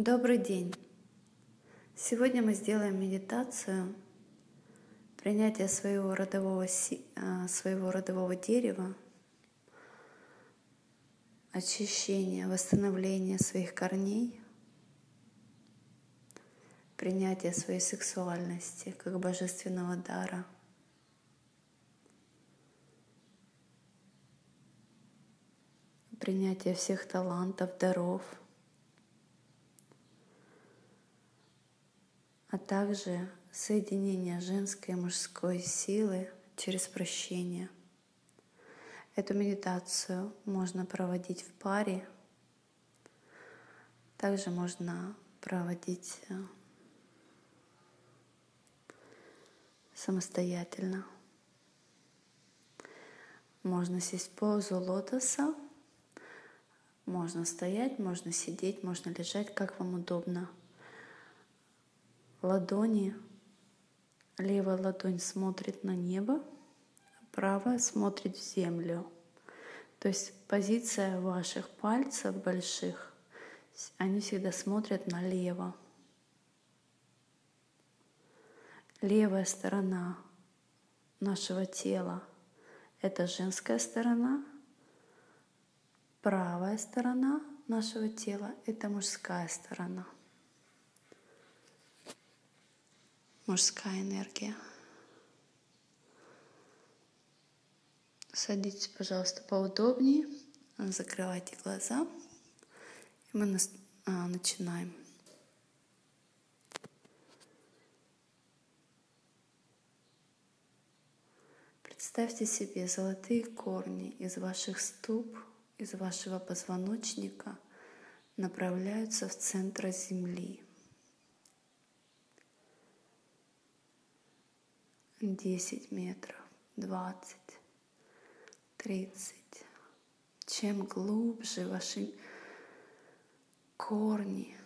Добрый день! Сегодня мы сделаем медитацию принятия своего родового, а, своего родового дерева, очищения, восстановления своих корней, принятия своей сексуальности как божественного дара – принятие всех талантов, даров, а также соединение женской и мужской силы через прощение. Эту медитацию можно проводить в паре, также можно проводить э, самостоятельно. Можно сесть в позу лотоса можно стоять, можно сидеть, можно лежать, как вам удобно. Ладони. Левая ладонь смотрит на небо, правая смотрит в землю. То есть позиция ваших пальцев больших, они всегда смотрят налево. Левая сторона нашего тела – это женская сторона – Правая сторона нашего тела – это мужская сторона. Мужская энергия. Садитесь, пожалуйста, поудобнее, закрывайте глаза, и мы а, начинаем. Представьте себе золотые корни из ваших ступ – из вашего позвоночника направляются в центр Земли. Десять метров, двадцать, тридцать. Чем глубже ваши корни,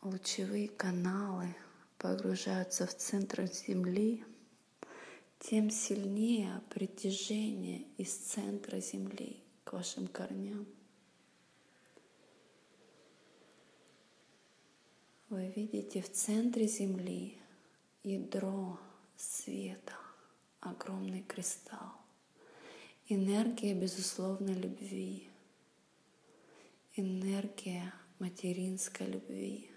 лучевые каналы погружаются в центр Земли, тем сильнее притяжение из центра Земли к вашим корням. Вы видите в центре Земли ядро света, огромный кристалл, энергия безусловной любви, энергия материнской любви.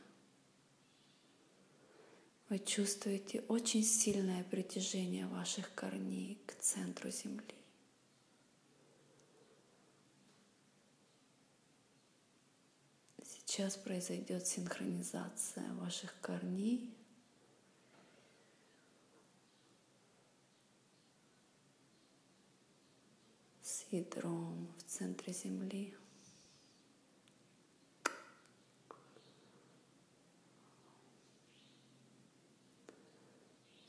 Вы чувствуете очень сильное притяжение ваших корней к центру Земли. Сейчас произойдет синхронизация ваших корней. с ядром в центре Земли.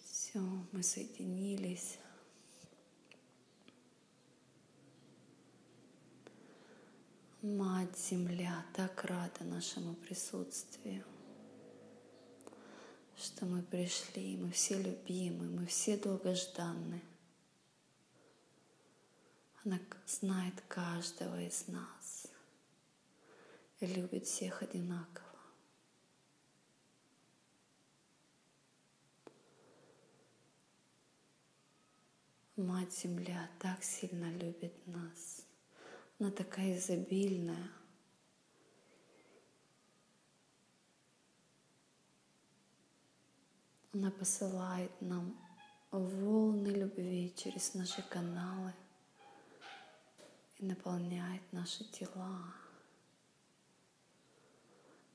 Все, мы соединились. Мать Земля так рада нашему присутствию, что мы пришли, мы все любимы, мы все долгожданны. Она знает каждого из нас и любит всех одинаково. Мать Земля так сильно любит нас – она такая изобильная. Она посылает нам волны любви через наши каналы и наполняет наши тела.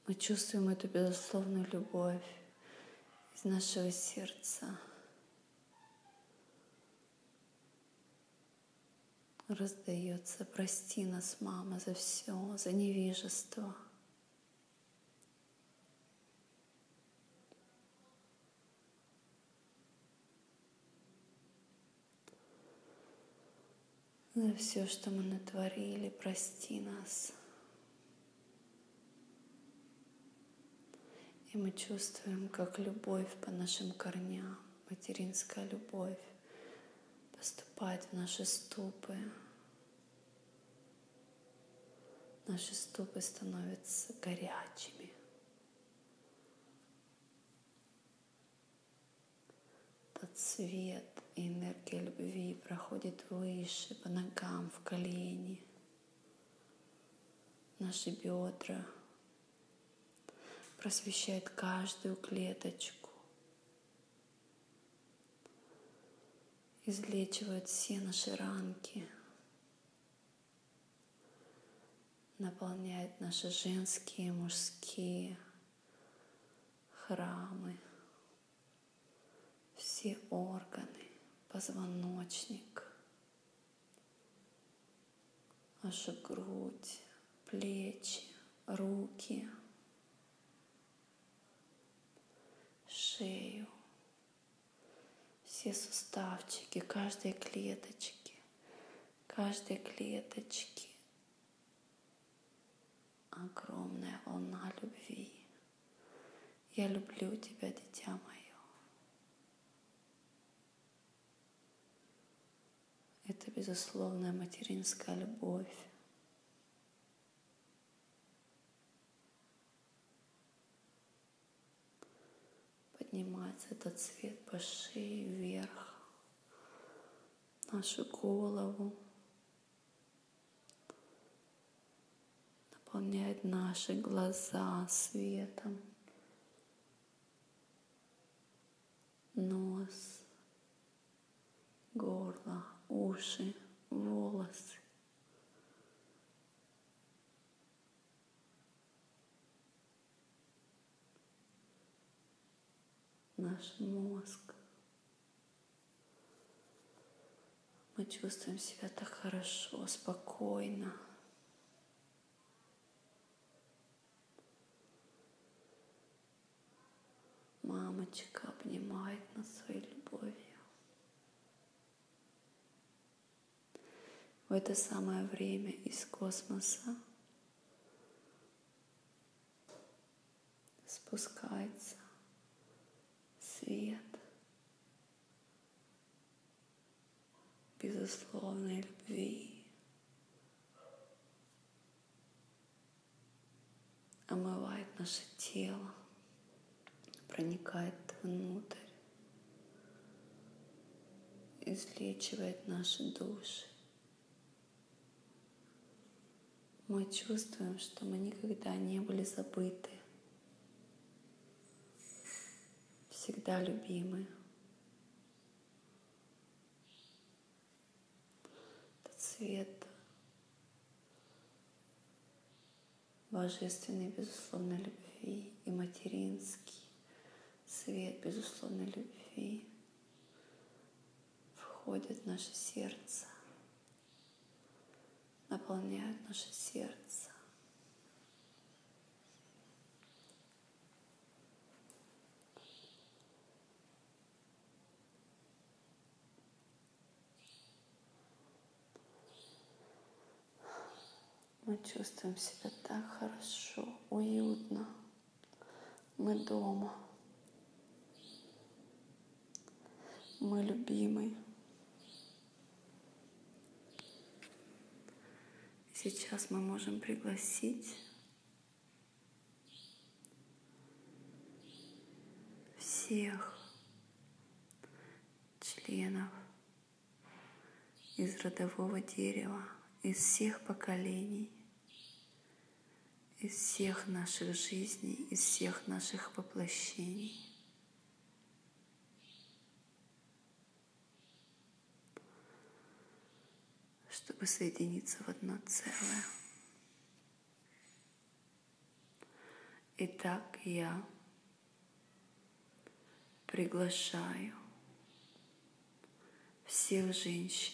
Мы чувствуем эту безусловную любовь из нашего сердца. раздается «Прости нас, мама, за все, за невежество». все, что мы натворили, прости нас. И мы чувствуем, как любовь по нашим корням, материнская любовь поступает в наши ступы. Наши ступы становятся горячими. Под цвет энергия любви проходит выше по ногам, в колени, наши бедра, просвещает каждую клеточку, излечивает все наши ранки, наполняет наши женские, мужские храмы, все органы, позвоночник, нашу грудь, плечи, руки, шею, все суставчики, каждой клеточки, каждой клеточки огромная волна любви. Я люблю тебя, дитя мое. Это безусловная материнская любовь. Поднимается этот цвет по шее вверх, нашу голову, наполняет наши глаза светом, нос, горло, уши, волосы. Наш мозг. Мы чувствуем себя так хорошо, спокойно. Мамочка обнимает нас своей любовью. В это самое время из космоса. Спускается свет. Безусловной любви, омывает наше тело. Проникает внутрь, излечивает наши души. Мы чувствуем, что мы никогда не были забыты, всегда любимы. Этот цвет божественной, безусловной любви. И материнский свет безусловной любви. Входит в наше сердце, наполняет наше сердце. Мы чувствуем себя так хорошо, уютно. Мы дома. мой любимый. Сейчас мы можем пригласить всех членов из родового дерева, из всех поколений, из всех наших жизней, из всех наших воплощений. Чтобы соединиться в одно целое. Итак, я приглашаю всех женщин,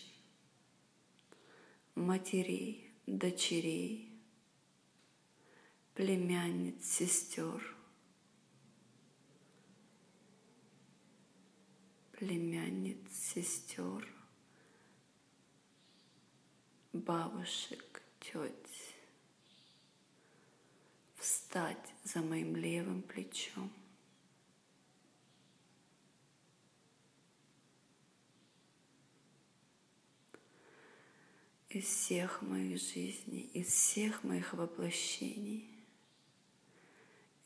матерей, дочерей, племянниц, сестер, племянниц, сестер, бабушек, теть, встать за моим левым плечом. Из всех моих жизней, из всех моих воплощений,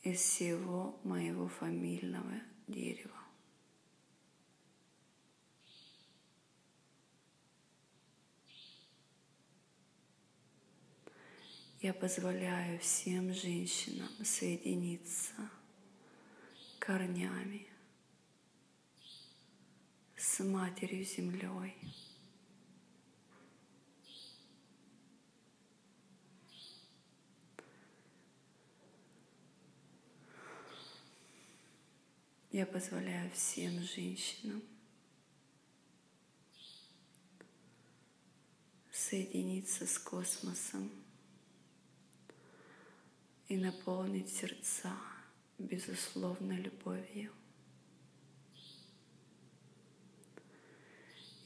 из всего моего фамильного дерева. Я позволяю всем женщинам соединиться корнями с Матерью Землей. Я позволяю всем женщинам соединиться с космосом и наполнить сердца безусловной любовью.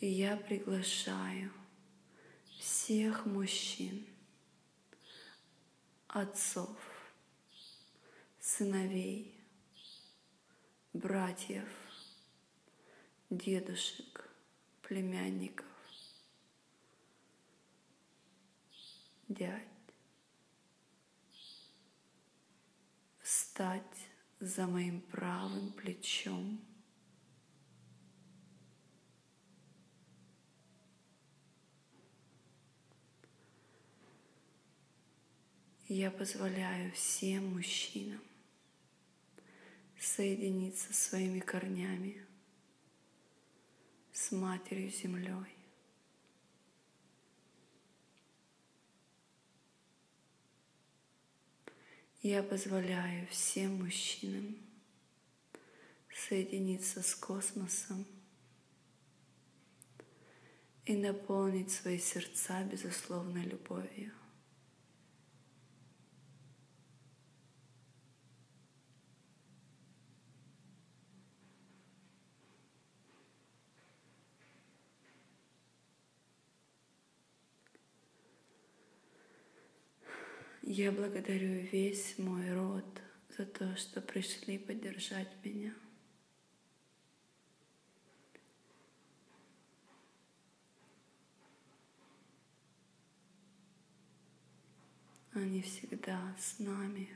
И я приглашаю всех мужчин, отцов, сыновей, братьев, дедушек, племянников, дядь, встать за моим правым плечом. Я позволяю всем мужчинам соединиться своими корнями с Матерью Землей. Я позволяю всем мужчинам соединиться с космосом и наполнить свои сердца безусловной любовью. Я благодарю весь мой род за то, что пришли поддержать меня. Они всегда с нами.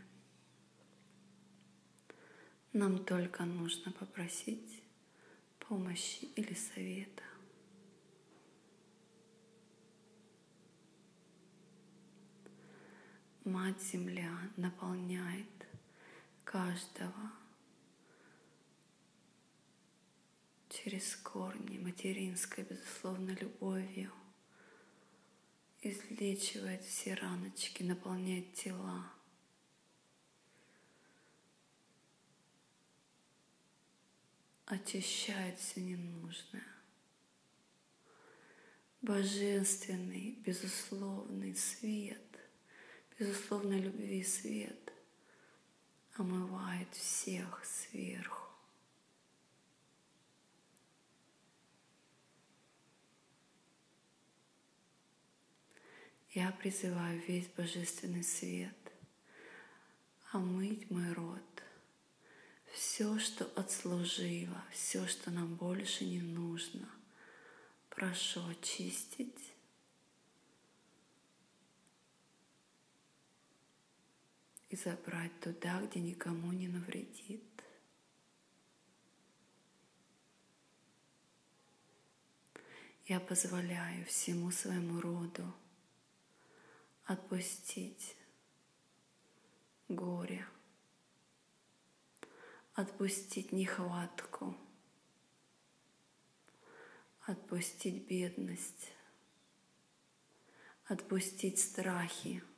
Нам только нужно попросить помощи или совета. Мать Земля наполняет каждого через корни материнской, безусловно, любовью, излечивает все раночки, наполняет тела. очищает все ненужное. Божественный, безусловный свет безусловной любви свет омывает всех сверху. Я призываю весь божественный свет омыть мой род, все, что отслужило, все, что нам больше не нужно, прошу очистить забрать туда, где никому не навредит. Я позволяю всему своему роду отпустить горе, отпустить нехватку, отпустить бедность, отпустить страхи –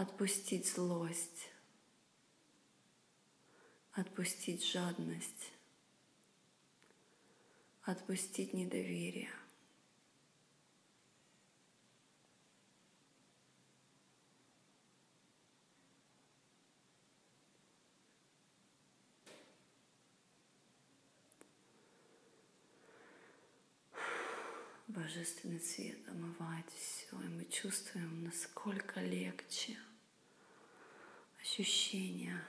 отпустить злость, отпустить жадность, отпустить недоверие. Божественный свет омывает все, и мы чувствуем, насколько легче – ощущения,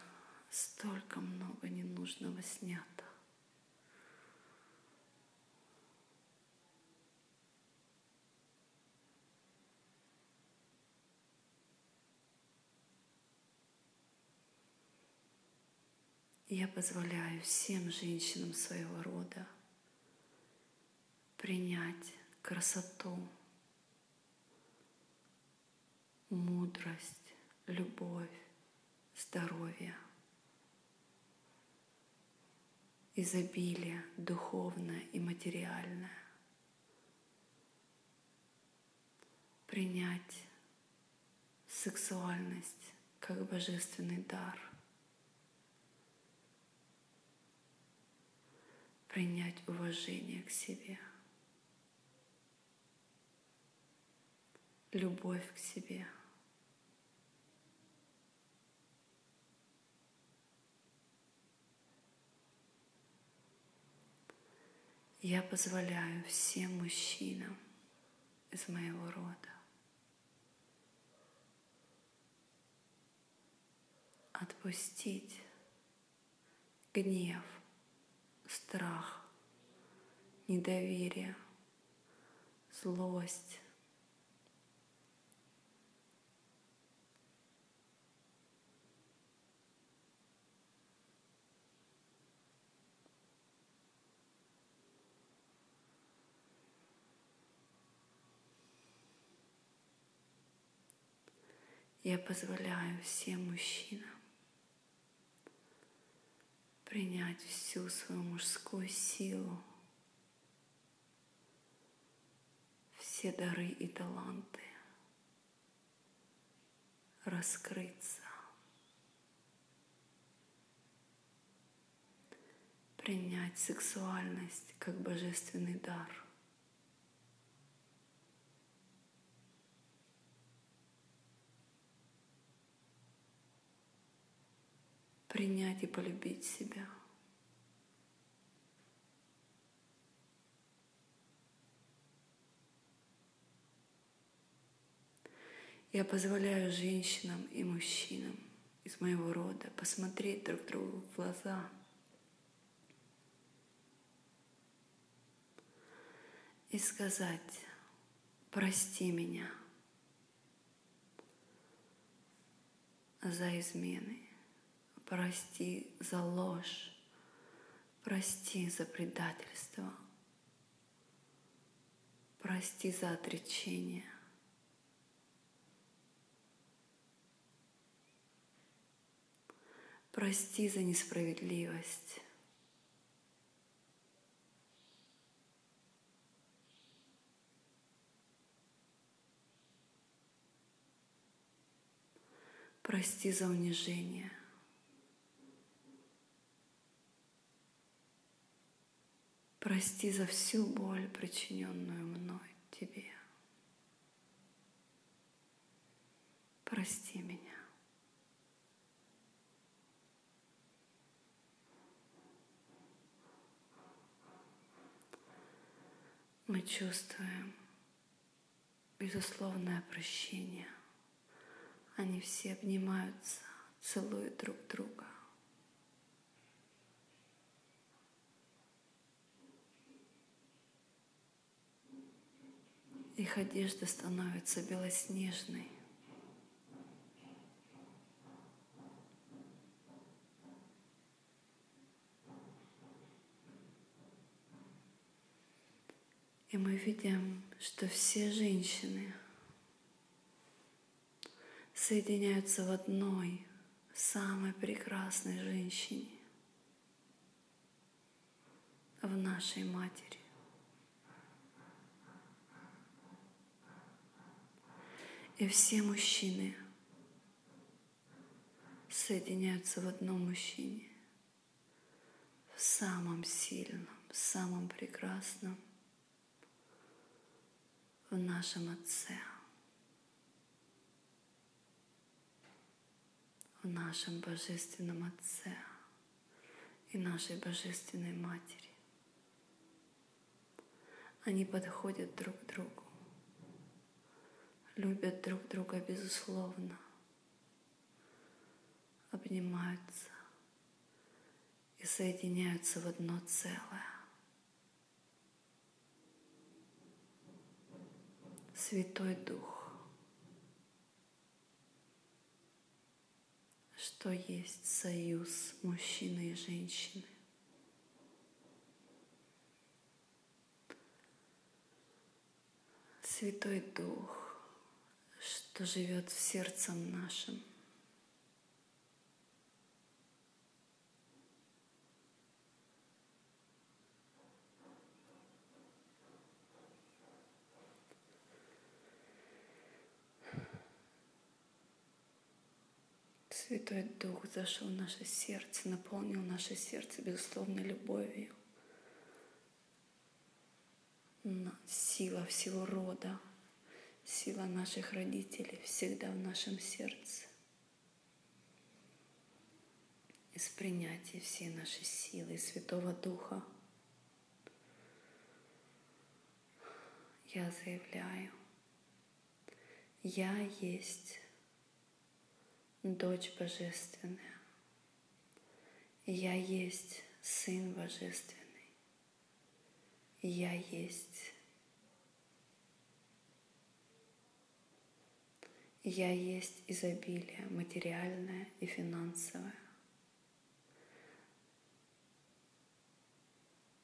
столько много ненужного снято. Я позволяю всем женщинам своего рода принять красоту мудрость, любовь, здоровье, изобилие духовное и материальное. Принять сексуальность как божественный дар. Принять уважение к себе. Любовь к себе. Я позволяю всем мужчинам из моего рода отпустить гнев, страх, недоверие, злость. Я позволяю всем мужчинам принять всю свою мужскую силу, все дары и таланты, раскрыться, принять сексуальность как божественный дар. Принять и полюбить себя. Я позволяю женщинам и мужчинам из моего рода посмотреть друг другу в глаза. И сказать, прости меня за измены. Прости за ложь, прости за предательство, прости за отречение. Прости за несправедливость. Прости за унижение. Прости за всю боль, причиненную мной тебе. Прости меня. Мы чувствуем безусловное прощение. Они все обнимаются, целуют друг друга. Их одежда становится белоснежной. И мы видим, что все женщины соединяются в одной самой прекрасной женщине, в нашей матери. И все мужчины соединяются в одном мужчине, в самом сильном, самом прекрасном, в нашем Отце, в нашем Божественном Отце и нашей Божественной Матери. Они подходят друг к другу любят друг друга безусловно, обнимаются и соединяются в одно целое. Святой Дух, что есть союз мужчины и женщины. Святой Дух, что живет в сердце нашем. Святой Дух зашел в наше сердце, наполнил наше сердце безусловной любовью. Сила всего рода, сила наших родителей всегда в нашем сердце. Из принятия всей нашей силы Святого Духа я заявляю, я есть дочь божественная. Я есть Сын Божественный. Я есть. Я есть изобилие материальное и финансовое.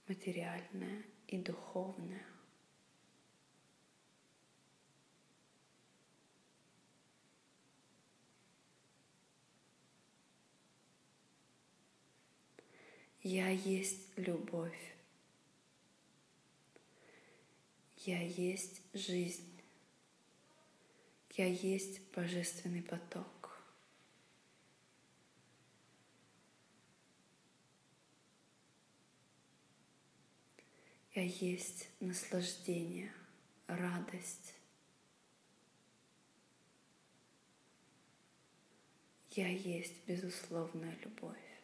Материальное и духовное. Я есть любовь. Я есть жизнь. Я есть божественный поток. Я есть наслаждение, радость. Я есть безусловная любовь.